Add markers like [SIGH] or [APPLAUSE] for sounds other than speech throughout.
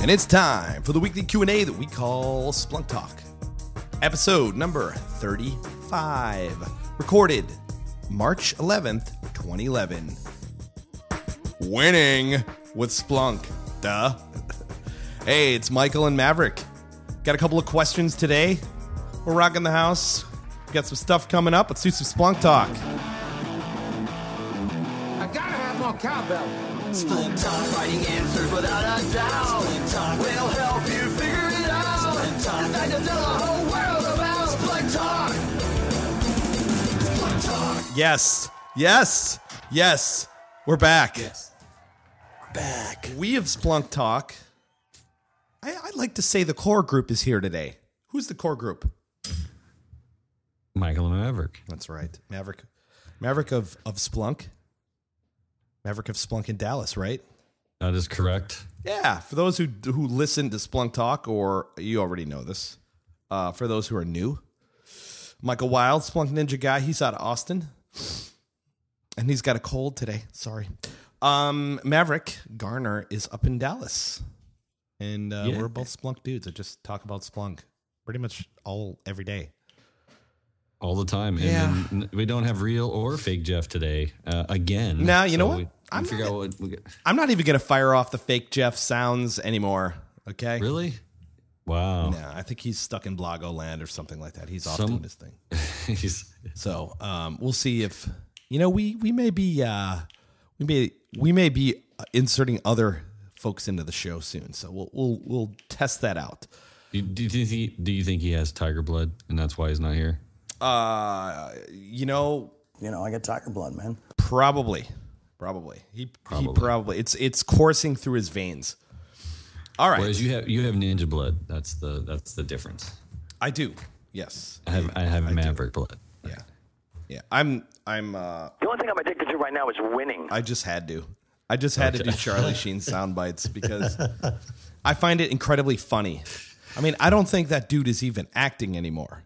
And it's time for the weekly Q&A that we call Splunk Talk. Episode number 35, recorded March 11th, 2011. Winning with Splunk. Duh. [LAUGHS] hey, it's Michael and Maverick. Got a couple of questions today. We're rocking the house. We Got some stuff coming up. Let's do some Splunk Talk. Cowbell. Splunk Talk, finding answers without a doubt. Splunk Talk will help you figure it out. Splunk Talk, in fact, to tell the whole world about Splunk Talk. Splunk Talk. Yes, yes, yes. We're back. Yes. Back. We have Splunk Talk. I, I'd like to say the core group is here today. Who's the core group? Michael and Maverick. That's right. Maverick. Maverick of, of Splunk. Maverick of Splunk in Dallas, right? That is correct. Yeah. For those who who listen to Splunk Talk, or you already know this. Uh, for those who are new, Michael Wild, Splunk Ninja guy. He's out of Austin, and he's got a cold today. Sorry. Um, Maverick Garner is up in Dallas, and uh, Yeah. we're both Splunk dudes that just talk about Splunk pretty much all every day. All the time. And Yeah. we don't have real or fake Jeff today. Uh, again. Now, you know what? We, we I'm figure not- out what we get. I'm not even gonna fire off the fake Jeff sounds anymore. Okay. Really? Wow. No, I think he's stuck in Blago land or something like that. He's off Some- doing his thing. [LAUGHS] He's, So um, we'll see if you know we we may be uh, we may we may be inserting other folks into the show soon. So we'll we'll we'll test that out. do, do, you think do you think he has tiger blood and that's why he's not here? Uh, you know, You know, I got tiger blood, man. probably, probably he he Probably. probably it's it's coursing through his veins. All right, Whereas you have you have ninja blood. That's the that's the difference. I do. Yes, I have I have maverick blood. yeah, yeah. I'm I'm uh, The only thing I'm addicted to right now is winning. I just had to. I just had to do Charlie Sheen [LAUGHS] sound bites because I find it incredibly funny. I mean, I don't think that dude is even acting anymore.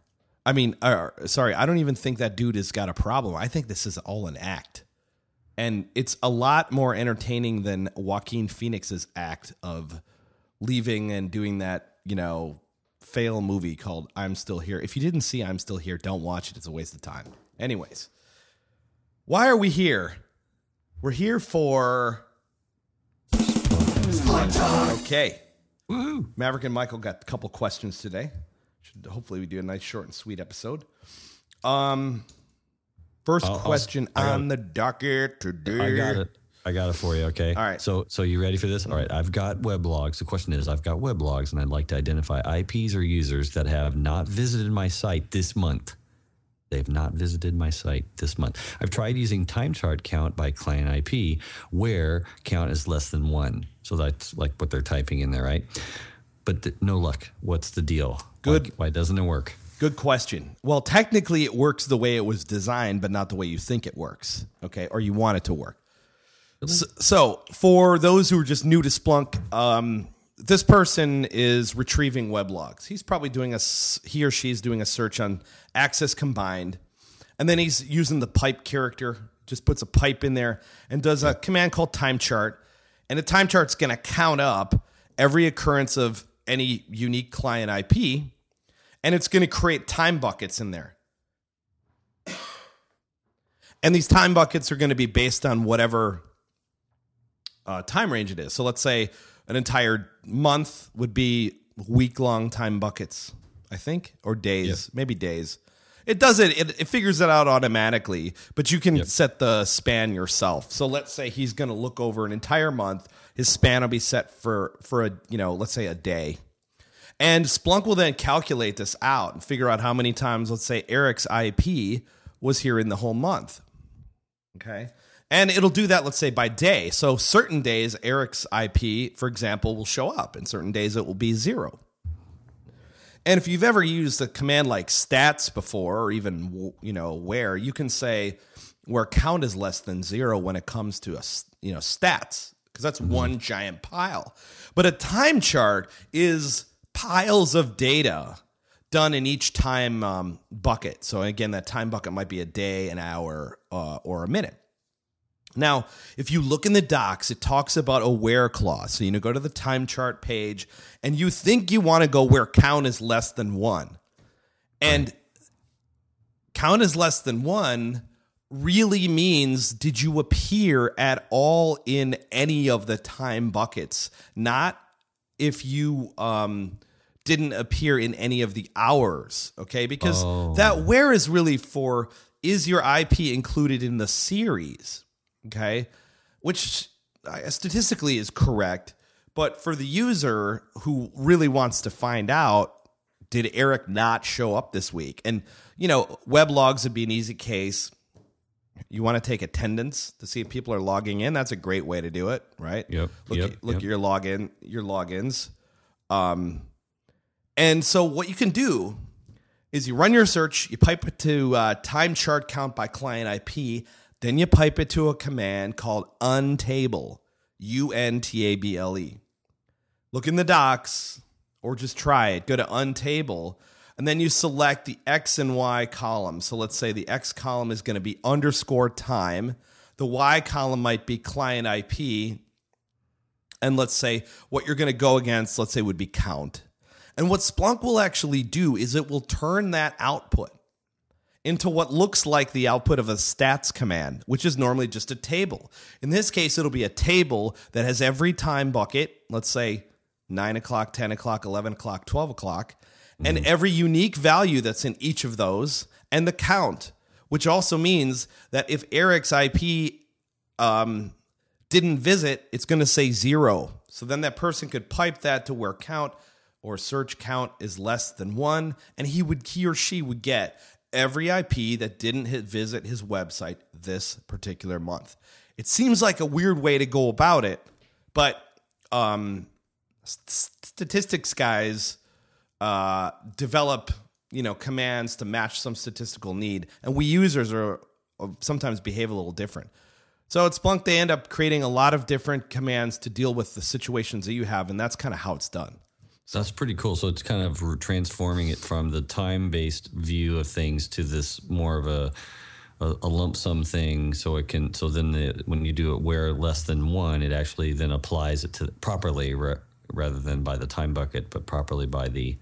I mean, uh, sorry, I don't even think that dude has got a problem. I think this is all an act. And it's a lot more entertaining than Joaquin Phoenix's act of leaving and doing that, you know, fail movie called I'm Still Here. If you didn't see I'm Still Here, don't watch it. It's a waste of time. Anyways, why are we here? We're here for. Okay. Woohoo. Maverick and Michael got a couple questions today. Should hopefully we do a nice short and sweet episode. Um, 1st I'll- I'll- question I got on the docket today. I got it. I got it for you. Okay. All right. So, so you ready for this? All right. I've got weblogs. The question is, I've got weblogs, and I'd like to identify IPs or users that have not visited my site this month. They've not visited my site this month. I've tried using time chart count by client IP, where count is less than one. So that's like what they're typing in there, right? But th- no luck. What's the deal? Good. Why, why doesn't it work? Good question. Well, technically, it works the way it was designed, but not the way you think it works. Okay, or you want it to work. So, so for those who are just new to Splunk, um, this person is retrieving weblogs. He's probably doing a he or she's doing a search on Access Combined, and then he's using the pipe character. Just puts a pipe in there and does a command called time chart, and the time chart's going to count up every occurrence of any unique client IP, and it's going to create time buckets in there. And these time buckets are going to be based on whatever uh, time range it is. So let's say an entire month would be week long time buckets, I think, or days, maybe days. It does it, it, it figures it out automatically, but you can set the span yourself. So let's say he's going to look over an entire month. His span will be set for, for a, you know, let's say a day. And Splunk will then calculate this out and figure out how many times, let's say, Eric's IP was here in the whole month. Okay. And it'll do that, let's say, by day. So certain days, Eric's IP, for example, will show up, and certain days it will be zero. And if you've ever used a command like stats before, or even you know where, you can say where count is less than zero when it comes to a you know stats because that's mm-hmm. one giant pile. But a time chart is piles of data done in each time um, bucket. So again, that time bucket might be a day, an hour, uh, or a minute. Now, if you look in the docs, it talks about a where clause. So you know, go to the time chart page, and you think you want to go where count is less than one, and count is less than one really means did you appear at all in any of the time buckets, not if you um, didn't appear in any of the hours. Okay, because that where is really for is your IP included in the series? Okay, which uh, statistically is correct, but for the user who really wants to find out, did Eric not show up this week? And you know, web logs would be an easy case. You want to take attendance to see if people are logging in. That's a great way to do it, right? Yep, Look, yep, at, look yep. at your login, your logins. Um, and so what you can do is you run your search, you pipe it to uh, time chart count by client IP, then you pipe it to a command called untable, U N T A B L E. Look in the docs or just try it. Go to untable and then you select the X and Y column. So let's say the X column is going to be underscore time. The Y column might be client IP. And let's say what you're going to go against, let's say, would be count. And what Splunk will actually do is it will turn that output into what looks like the output of a stats command, which is normally just a table. In this case, it'll be a table that has every time bucket, let's say 9 o'clock, 10 o'clock, 11 o'clock, 12 o'clock, and every unique value that's in each of those, and the count, which also means that if Eric's IP um, didn't visit, it's going to say zero. So then that person could pipe that to where count or search count is less than one, and he would he or she would get every IP that didn't hit visit his website this particular month. It seems like a weird way to go about it, but um, st- statistics guys uh, develop you know commands to match some statistical need, and we users are uh, sometimes behave a little different. So at Splunk, they end up creating a lot of different commands to deal with the situations that you have, and that's kind of how it's done. so That's pretty cool. So it's kind of transforming it from the time based view of things to this more of a, a lump sum thing. So it can so then the, when you do it where less than one, it actually then applies it to properly ra- rather than by the time bucket, but properly by the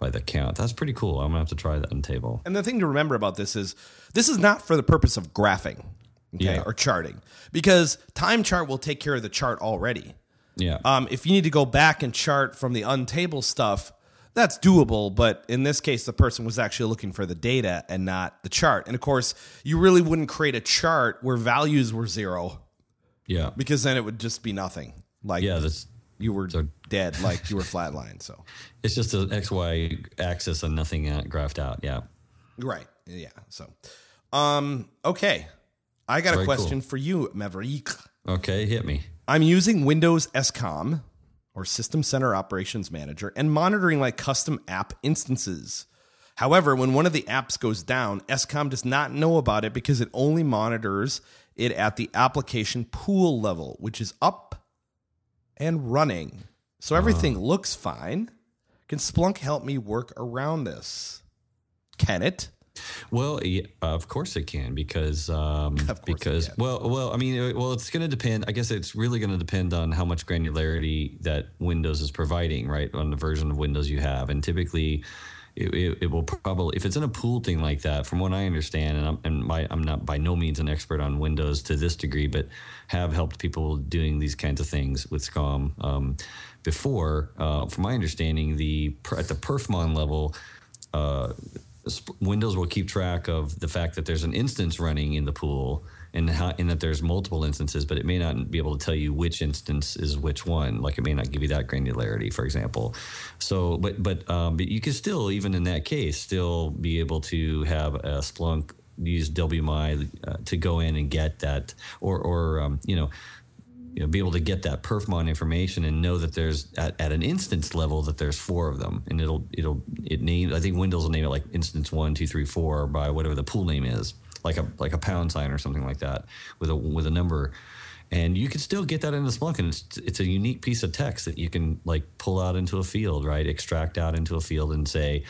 by the count. That's pretty cool. I'm gonna have to try that untable. And the thing to remember about this is this is not for the purpose of graphing okay, Yeah. or charting because time chart will take care of the chart already. Yeah. Um, if you need to go back and chart from the untable stuff, that's doable. But in this case, the person was actually looking for the data and not the chart. And of course, you really wouldn't create a chart where values were zero yeah. because then it would just be nothing. Like Yeah. That's you were dead, [LAUGHS] like you were flatlined. So it's just an X Y axis and nothing uh, graphed out. Yeah. right, yeah. So, um, okay, I got a Very question for you, Maverick. Okay. Hit me. I'm using Windows SCOM or System Center Operations Manager and monitoring like custom app instances. However, when one of the apps goes down, SCOM does not know about it because it only monitors it at the application pool level, which is up and running. So everything looks fine. Can Splunk help me work around this? Can it? Well, yeah, of course it can because um, [LAUGHS] Of course it because well well I mean uh, well it's going to depend. I guess it's really going to depend on how much granularity that Windows is providing, right? On the version of Windows you have, and typically. It, it, it will probably if it's in a pool thing like that from what i understand and i'm and my, i'm not by no means an expert on windows to this degree but have helped people doing these kinds of things with scom um, before uh, from my understanding the at the perfmon level uh, Windows will keep track of the fact that there's an instance running in the pool and how, that there's multiple instances, but it may not be able to tell you which instance is which one. Like it may not give you that granularity, for example. So, but but um, but you can still, even in that case, still be able to have a Splunk use WMI uh, to go in and get that, or or um, you know you know, be able to get that perfmon information and know that there's at, at an instance level that there's four of them, and it'll it'll it name. I think Windows will name it like instance one, two, three, four by whatever the pool name is, like a like a pound sign or something like that with a with a number. And you can still get that into Splunk, and it's it's a unique piece of text that you can like pull out into a field, right? Extract out into a field and say,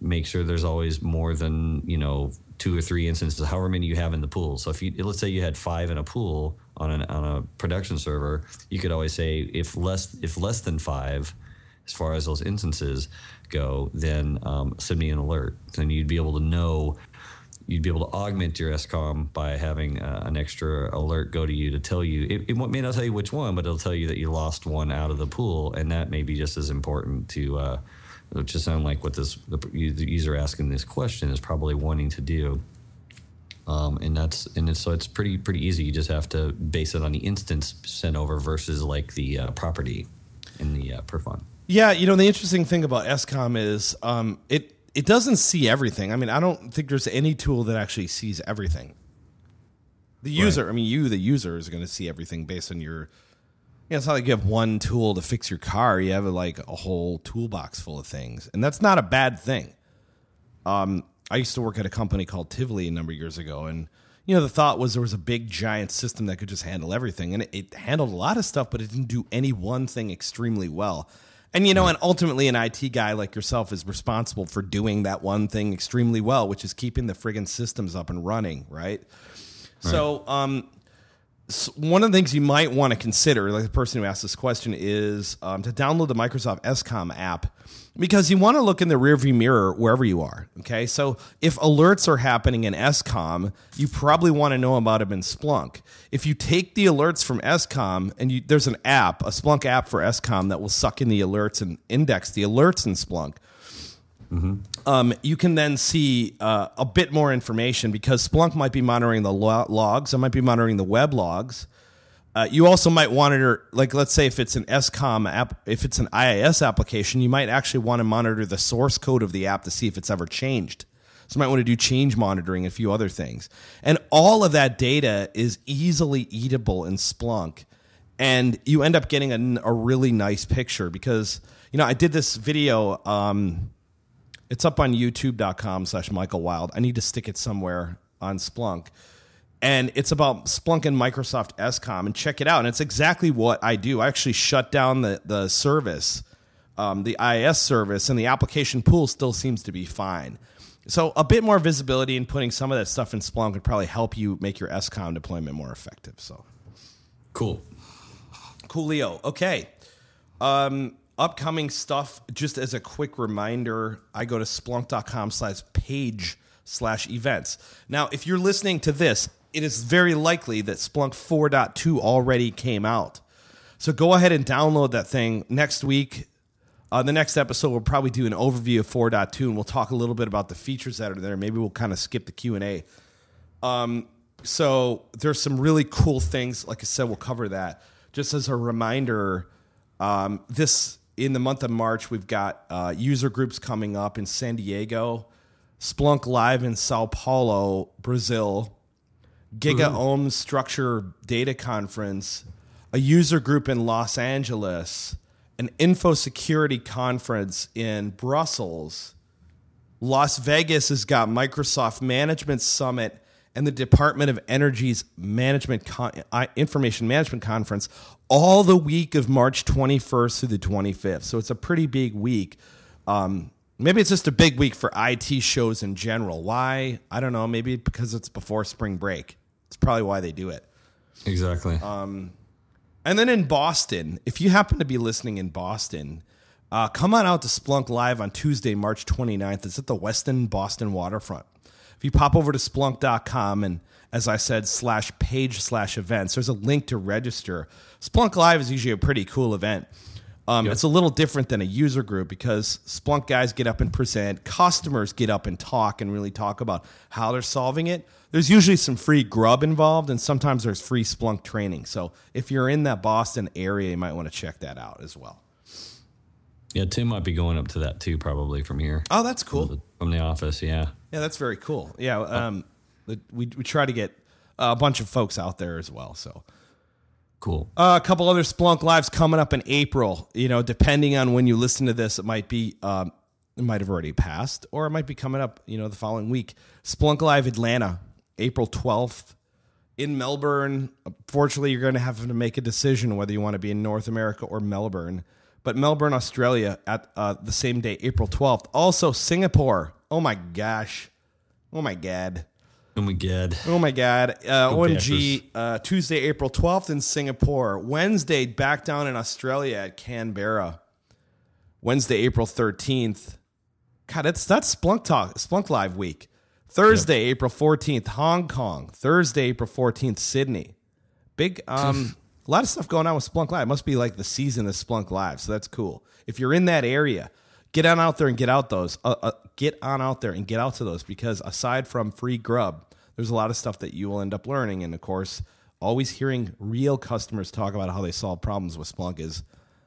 make sure there's always more than you know two or three instances, however many you have in the pool. So if you let's say you had five in a pool on an on a production server, you could always say if less if less than five, as far as those instances go, then um, send me an alert. Then you'd be able to know. You'd be able to augment your SCOM by having uh, an extra alert go to you to tell you. It, it may not tell you which one, but it'll tell you that you lost one out of the pool, and that may be just as important to uh, which just sound like what this the user asking this question is probably wanting to do. Um, and that's and it's, so it's pretty pretty easy. You just have to base it on the instance sent over versus like the uh, property in the uh, perfmon. Yeah, you know the interesting thing about SCOM is um, it it doesn't see everything. I mean, I don't think there's any tool that actually sees everything. The user, right. I mean, you, the user, is going to see everything based on your yeah, it's not like you have one tool to fix your car. You have like a whole toolbox full of things, and that's not a bad thing. Um, I used to work at a company called Tivoli a number of years ago, and you know the thought was there was a big giant system that could just handle everything, and it, it handled a lot of stuff, but it didn't do any one thing extremely well. And you know, and ultimately, an IT guy like yourself is responsible for doing that one thing extremely well, which is keeping the friggin' systems up and running, right? right. So, um, one of the things you might want to consider, like the person who asked this question, is um, to download the Microsoft SCOM app because you want to look in the rearview mirror wherever you are. Okay, so if alerts are happening in SCOM, you probably want to know about them in Splunk. If you take the alerts from SCOM and you, there's an app, a Splunk app for SCOM that will suck in the alerts and index the alerts in Splunk Mm-hmm. Um, you can then see uh, a bit more information because Splunk might be monitoring the lo- logs, it might be monitoring the web logs. Uh, you also might monitor, like, let's say if it's an SCOM app, if it's an IIS application, you might actually want to monitor the source code of the app to see if it's ever changed. So you might want to do change monitoring and a few other things. And all of that data is easily eatable in Splunk. And you end up getting a, a really nice picture because, you know, I did this video. Um, it's up on youtube.com slash Michael Wild. I need to stick it somewhere on Splunk. And it's about Splunk and Microsoft SCOM. And check it out. And it's exactly what I do. I actually shut down the, the service, um, the IS service, and the application pool still seems to be fine. So a bit more visibility and putting some of that stuff in Splunk would probably help you make your SCOM deployment more effective. So cool. Coolio. Okay. Um, upcoming stuff just as a quick reminder i go to splunk.com slash page slash events. Now if you're listening to this it is very likely that splunk 4.2 already came out. So go ahead and download that thing. Next week uh, the next episode we'll probably do an overview of 4.2 and we'll talk a little bit about the features that are there. Maybe we'll kind of skip the q&a um, so there's some really cool things. Like i said we'll cover that. Just as a reminder um, this in the month of March, we've got uh, user groups coming up in San Diego, Splunk Live in Sao Paulo, Brazil, GigaOM Structure Data Conference, a user group in Los Angeles, an info security conference in Brussels. Las Vegas has got Microsoft Management Summit and the Department of Energy's Management Con- Information Management Conference all the week of March 21st through the 25th. So it's a pretty big week. Um, maybe it's just a big week for IT shows in general. Why? I don't know. Maybe because it's before spring break. It's probably why they do it. Exactly. Um, and then in Boston, if you happen to be listening in Boston, uh, come on out to Splunk Live on Tuesday, March 29th. It's at the Westin Boston waterfront. If you pop over to splunk.com and as I said, slash page slash events, there's a link to register. Splunk Live is usually a pretty cool event. Um, yep. It's a little different than a user group because Splunk guys get up and present, customers get up and talk and really talk about how they're solving it. There's usually some free grub involved, and sometimes there's free Splunk training. So if you're in that Boston area, you might want to check that out as well. Yeah, Tim might be going up to that too, probably from here. Oh, that's cool. From the, from the office, yeah. Yeah, that's very cool. Yeah, um, we we try to get a bunch of folks out there as well. So cool. Uh, a couple other Splunk lives coming up in April. You know, depending on when you listen to this, it might be um, it might have already passed, or it might be coming up. You know, the following week. Splunk Live Atlanta, April twelfth. In Melbourne, fortunately, you're going to have to make a decision whether you want to be in North America or Melbourne. but Melbourne, Australia at uh, the same day, April 12th. Also, Singapore. Oh my gosh. Oh my God. Oh my god. Oh my God. Uh, Go OMG, uh, Tuesday, April 12th in Singapore. Wednesday, back down in Australia at Canberra. Wednesday, April 13th. God, that's, that's Splunk Talk, Splunk Live week. Thursday, April 14th, Hong Kong. Thursday, April 14th, Sydney. Big, um, a lot of stuff going on with Splunk Live. Must be like the season of Splunk Live, so that's cool. If you're in that area, get on out there and get out those. Uh, uh, get on out there and get out to those because aside from free grub, there's a lot of stuff that you will end up learning. And of course, always hearing real customers talk about how they solve problems with Splunk is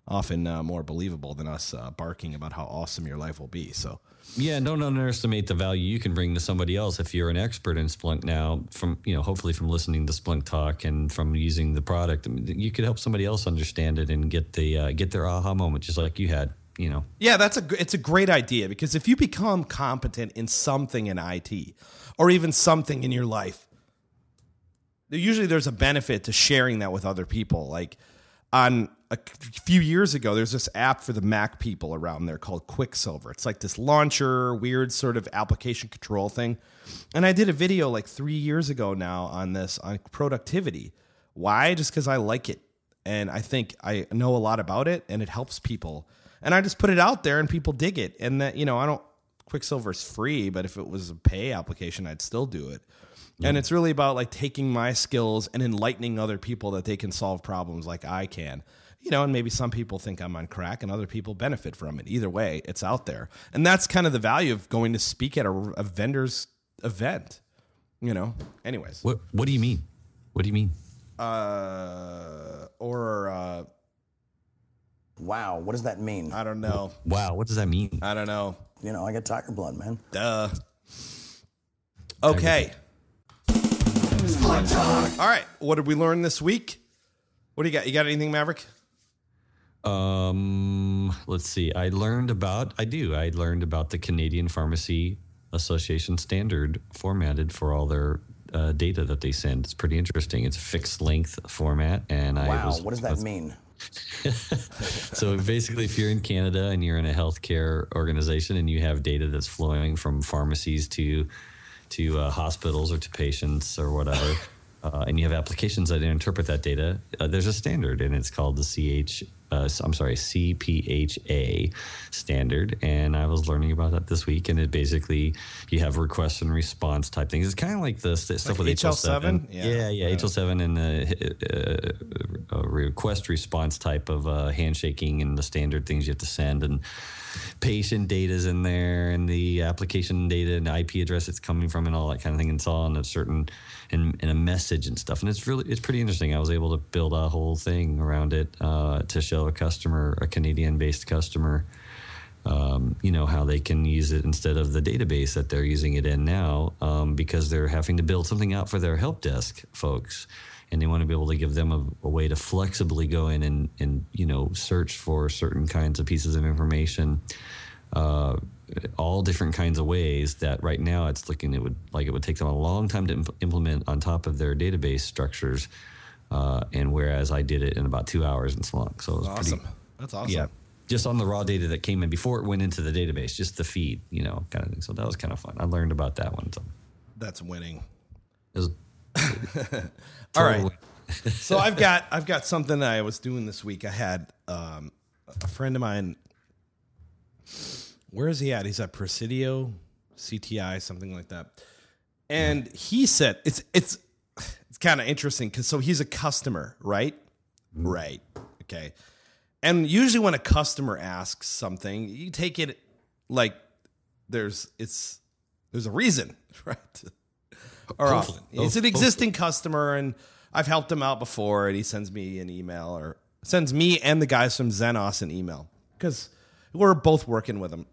often uh, more believable than us uh, barking about how awesome your life will be. So, Yeah, don't underestimate the value you can bring to somebody else if you're an expert in Splunk now. From you know, hopefully from listening to Splunk talk and from using the product, I mean, you could help somebody else understand it and get the uh, get their aha moment, just like you had. You know, Yeah, that's a it's a great idea because if you become competent in something in IT or even something in your life, usually there's a benefit to sharing that with other people. Like on a few years ago, there's this app for the Mac people around there called Quicksilver. It's like this launcher, weird sort of application control thing. And I did a video like three years ago now on this on productivity. Why? Just because I like it and I think I know a lot about it and it helps people. And I just put it out there and people dig it. And that, you know, I don't, Quicksilver's free, but if it was a pay application, I'd still do it. And it's really about like taking my skills and enlightening other people that they can solve problems like I can. You know, and maybe some people think I'm on crack and other people benefit from it. Either way, it's out there. And that's kind of the value of going to speak at a, a vendor's event. You know, anyways. what what do you mean? What do you mean? Uh, or uh, Wow, what does that mean? I don't know. Wow, what does that mean? I don't know. You know, I got tiger blood, man. Duh. Okay. All right. What did we learn this week? What do you got? You got anything, Maverick? Um, let's see. I learned about. I do. I learned about the Canadian Pharmacy Association standard formatted for all their uh, data that they send. It's pretty interesting. It's a fixed length format, and I Wow, was. what does that mean? [LAUGHS] So basically, if you're in Canada and you're in a healthcare organization and you have data that's flowing from pharmacies to to uh, hospitals or to patients or whatever, [LAUGHS] uh, and you have applications that interpret that data, uh, there's a standard, and it's called the CH. Uh, I'm sorry, CPHA standard, and I was learning about that this week. And it basically you have request and response type things. It's kind of like the st- stuff Like with HL7? HL7. Yeah. Yeah, yeah, HL7 and the uh, uh, request response type of uh, handshaking and the standard things you have to send and patient data's in there and the application data and IP address it's coming from and all that kind of thing. And it's on a certain in, in a message and stuff. And it's really it's pretty interesting. I was able to build a whole thing around it uh, to show a customer, a Canadian based customer. Um, you know how they can use it instead of the database that they're using it in now um, because they're having to build something out for their help desk folks and they want to be able to give them a, a way to flexibly go in and, and you know search for certain kinds of pieces of information uh, all different kinds of ways that right now it's looking it would like it would take them a long time to imp- implement on top of their database structures uh, and whereas I did it in about two hours in Splunk so it was Awesome. pretty That's awesome. yeah just on the raw data that came in before it went into the database just the feed you know kind of thing so that was kind of fun I learned about that one so That's winning. it [LAUGHS] All right. [LAUGHS] so I've got I've got something that I was doing this week. I had um, a friend of mine. Where is he at? He's at Presidio, CTI, something like that. And he said it's it's it's kind of interesting because so he's a customer, right? Right. Okay. And usually when a customer asks something, you take it like there's it's there's a reason, [LAUGHS] right? Or often. It's an existing customer, and I've helped him out before, and he sends me an email or sends me and the guys from Xenos an email because we're both working with him.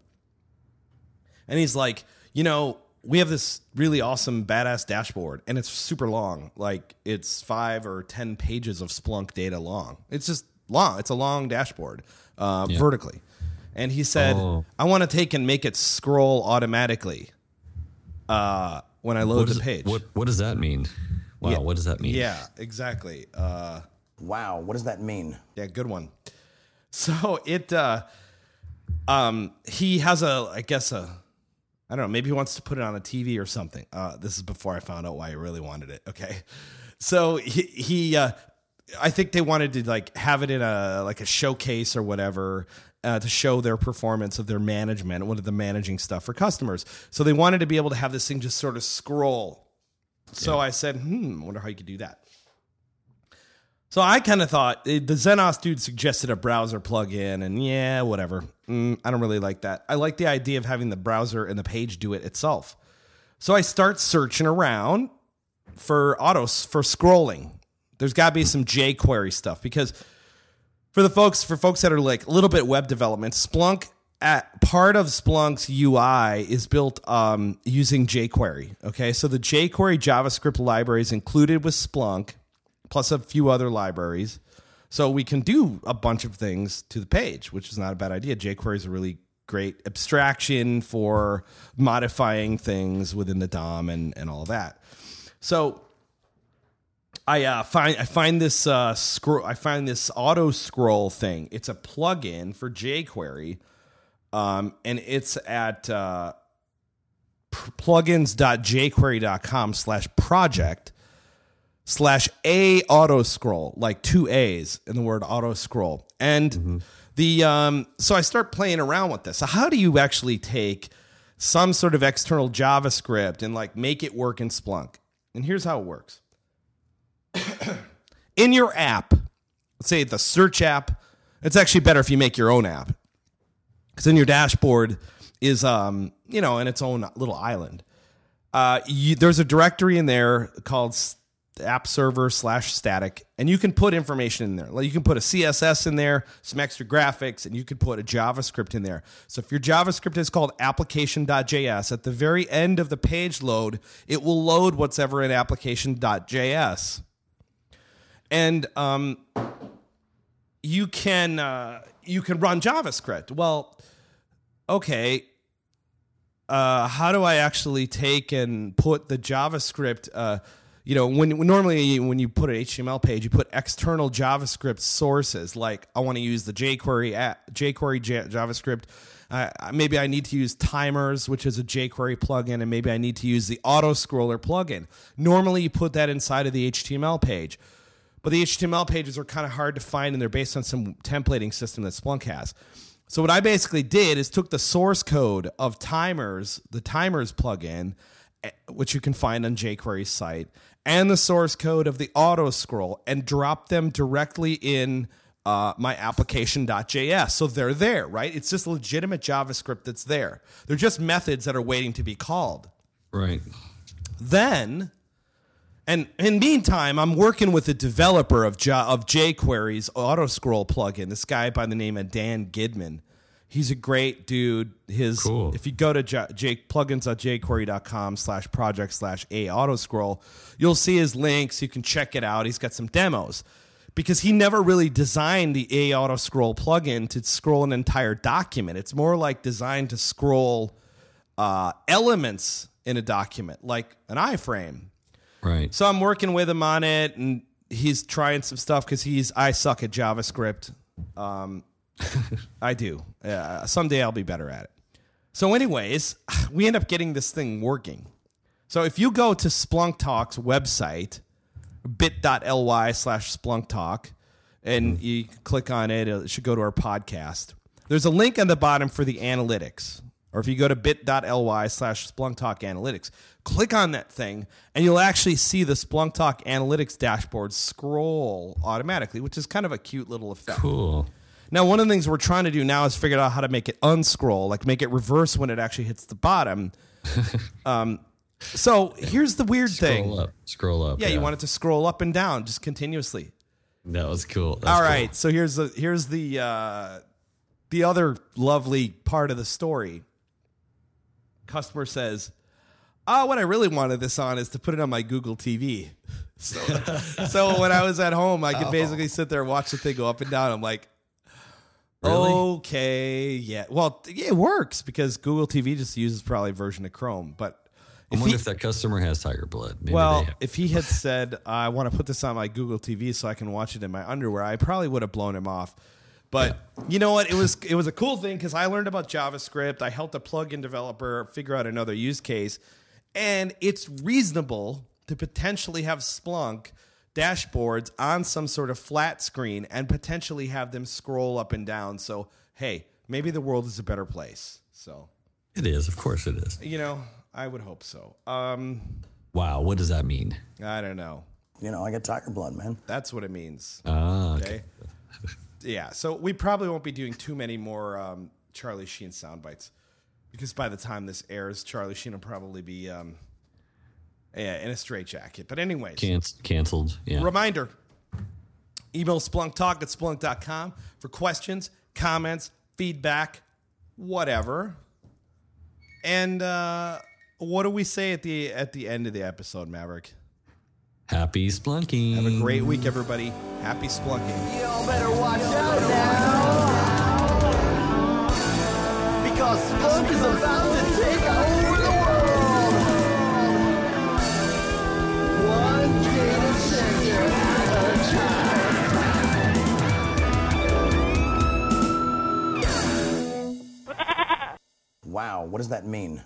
And he's like, you know, we have this really awesome, badass dashboard, and it's super long. Like it's five or ten pages of Splunk data long. It's just long. It's a long dashboard, uh, vertically. And he said, Oh. I want to take and make it scroll automatically uh, when I load what, the does, page. what what does that mean wow Yeah. what does that mean Yeah, exactly. Uh, Wow, what does that mean? yeah, good one. [LAUGHS] So it, uh, um, he has a, I guess a, I don't know, maybe he wants to put it on a TV or something. Uh, this is before I found out why he really wanted it. Okay, [LAUGHS] so he, he uh, I think they wanted to like have it in a like a showcase or whatever. Uh, to show their performance of their management, what of the managing stuff for customers. So they wanted to be able to have this thing just sort of scroll. So I said, hmm, wonder how you could do that. So I kind of thought eh, the Xenos dude suggested a browser plugin, and yeah, whatever. Mm, I don't really like that. I like the idea of having the browser and the page do it itself. So I start searching around for autos for scrolling. There's got to be some jQuery stuff because for the folks for folks that are like a little bit web development, Splunk at part of Splunk's UI is built um, using jQuery. Okay, so the jQuery JavaScript library is included with Splunk, plus a few other libraries. So we can do a bunch of things to the page, which is not a bad idea. jQuery is a really great abstraction for modifying things within the DOM and, and all that. So I uh, find I find this uh, scroll I find this auto scroll thing. It's a plugin for jQuery, um, and it's at uh, plugins.jquery.com slash project slash a auto scroll like two a's in the word auto scroll. And the um so i start playing around with this. So how do you actually take some sort of external javascript and like make it work in splunk? And here's how it works in your app let's say the search app it's actually better if you make your own app. Because then your dashboard is um you know in its own little island. Uh you, there's a directory in there called app server slash static and you can put information in there. Like you can put a css in there some extra graphics and you could put a javascript in there. So if your javascript is called application.js at the very end of the page load it will load what's ever in application.js and um you can uh, you can run javascript well okay uh, how do I actually take and put the JavaScript? Uh, you know, when, normally when you put an HTML page, you put external JavaScript sources. Like I want to use the jQuery jQuery J- JavaScript. Uh, maybe I need to use timers, which is a jQuery plugin, and maybe I need to use the auto scroller plugin. Normally, you put that inside of the HTML page, but the HTML pages are kind of hard to find, and they're based on some templating system that Splunk has. So what I basically did is took the source code of timers, the timers plugin, eh, which you can find on jQuery's site, and the source code of the auto scroll, and dropped them directly in uh, my application.js. So they're there, right? It's just legitimate JavaScript that's there. They're just methods that are waiting to be called. Right. Then, and in the meantime, I'm working with a developer of J- of jQuery's auto scroll plugin. This guy by the name of Dan Gidman. He's a great dude. His Cool. if you go to J- J- plugins.jquery.com slash project slash a auto scroll, you'll see his links. You can check it out. He's got some demos because he never really designed the a auto scroll plugin to scroll an entire document. It's more like designed to scroll uh, elements in a document, like an iframe. Right. So I'm working with him on it, and he's trying some stuff because he's I suck at JavaScript. Um, I do. Uh, someday I'll be better at it. So, anyways, [SIGHS] we end up getting this thing working. So if you go to Splunk Talk's website, bit.ly slash Splunk Talk, and you click on it, it should go to our podcast. There's a link on the bottom for the analytics. Or if you go to bit.ly slash Splunk Talk Analytics, click on that thing, and you'll actually see the Splunk Talk Analytics dashboard scroll automatically, which is kind of a cute little effect. Cool. Now, one of the things we're trying to do now is figure out how to make it unscroll, like make it reverse when it actually hits the bottom. [LAUGHS] um, so here's the weird thing. Scroll up. Scroll up. Yeah, you want it to scroll up and down just continuously. That was cool. That's All cool. so here's the here's the uh, the other lovely part of the story. Customer says, "Oh, what I really wanted this on is to put it on my Google TV." [LAUGHS] So, so when I was at home, I could oh. basically sit there and watch the thing go up and down. I'm like, Really? okay, yeah. Well, yeah, it works because Google TV just uses probably a version of Chrome. But I wonder he, if that customer has tiger blood. Maybe well, if he had said, I want to put this on my Google TV so I can watch it in my underwear, I probably would have blown him off. But you know what? It was it was a cool thing because I learned about JavaScript. I helped a plugin developer figure out another use case, and it's reasonable to potentially have Splunk dashboards on some sort of flat screen and potentially have them scroll up and down. So hey, maybe the world is a better place. So It is, of course, it is. you know, I would hope so. Um, Wow, what does that mean? I don't know. You know, I got tiger blood, man. That's what it means. Ah, okay. Okay. [LAUGHS] yeah. So we probably won't be doing too many more um, Charlie Sheen sound bites because by the time this airs, Charlie Sheen will probably be um, yeah, in a straitjacket. But anyways, Canc- canceled. Yeah. reminder: email splunktalk at splunk.com for questions, comments, feedback, whatever. And uh, what do we say at the at the end of the episode, Maverick? Happy splunking. Have a great week, everybody. Happy splunking. Y'all better watch out now. Because Splunk is about to take over the world. One data center at a time. Wow, what does that mean?